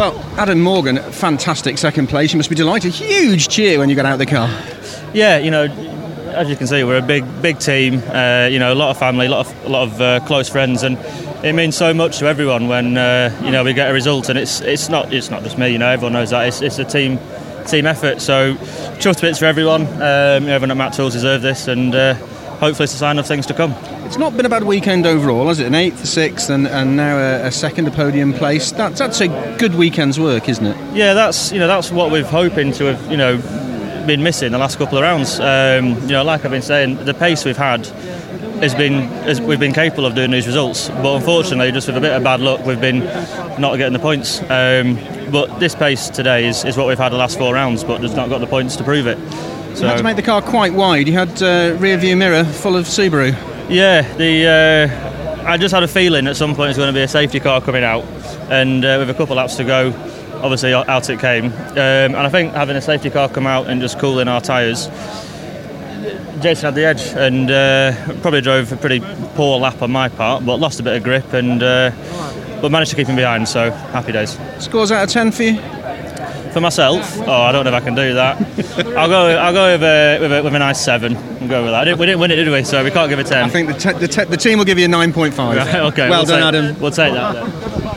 Well, Adam Morgan, fantastic second place. You must be delighted. Huge cheer when you got out of the car. Yeah, you know, as you can see, we're a big, big team. Uh, you know, a lot of family, a lot of, a lot of uh, close friends, and it means so much to everyone when uh, you know we get a result. And it's it's not it's not just me. You know, everyone knows that. It's, it's a team team effort. So, trust bits for everyone. Um, everyone at Mac Tools deserve this, and uh, hopefully it's a sign of things to come. It's not been a bad weekend overall, has it? An eighth, a sixth, and, and now a, a second, a podium place. That's that's a good weekend's work, isn't it? Yeah, that's you know that's what we're hoping to have you know been missing the last couple of rounds. Um, you know, like I've been saying, the pace we've had has been has, we've been capable of doing these results, but unfortunately, just with a bit of bad luck, we've been not getting the points. Um, but this pace today is, is what we've had the last four rounds, but just not got the points to prove it. So, you had to make the car quite wide. You had uh, rear view mirror full of Subaru. Yeah, the uh, I just had a feeling at some point there's going to be a safety car coming out, and uh, with a couple laps to go, obviously out it came. Um, and I think having a safety car come out and just cooling our tyres, Jason had the edge and uh, probably drove a pretty poor lap on my part, but lost a bit of grip and uh, but managed to keep him behind. So happy days. Scores out of ten for you. For myself, oh, I don't know if I can do that. I'll go. I'll go with a, with a, with a nice seven. We'll go with that. Didn't, we didn't win it, did we? So we can't give a ten. I think the, te- the, te- the team will give you a nine point five. Right, okay. Well we'll done, take, Adam. We'll take that. Then.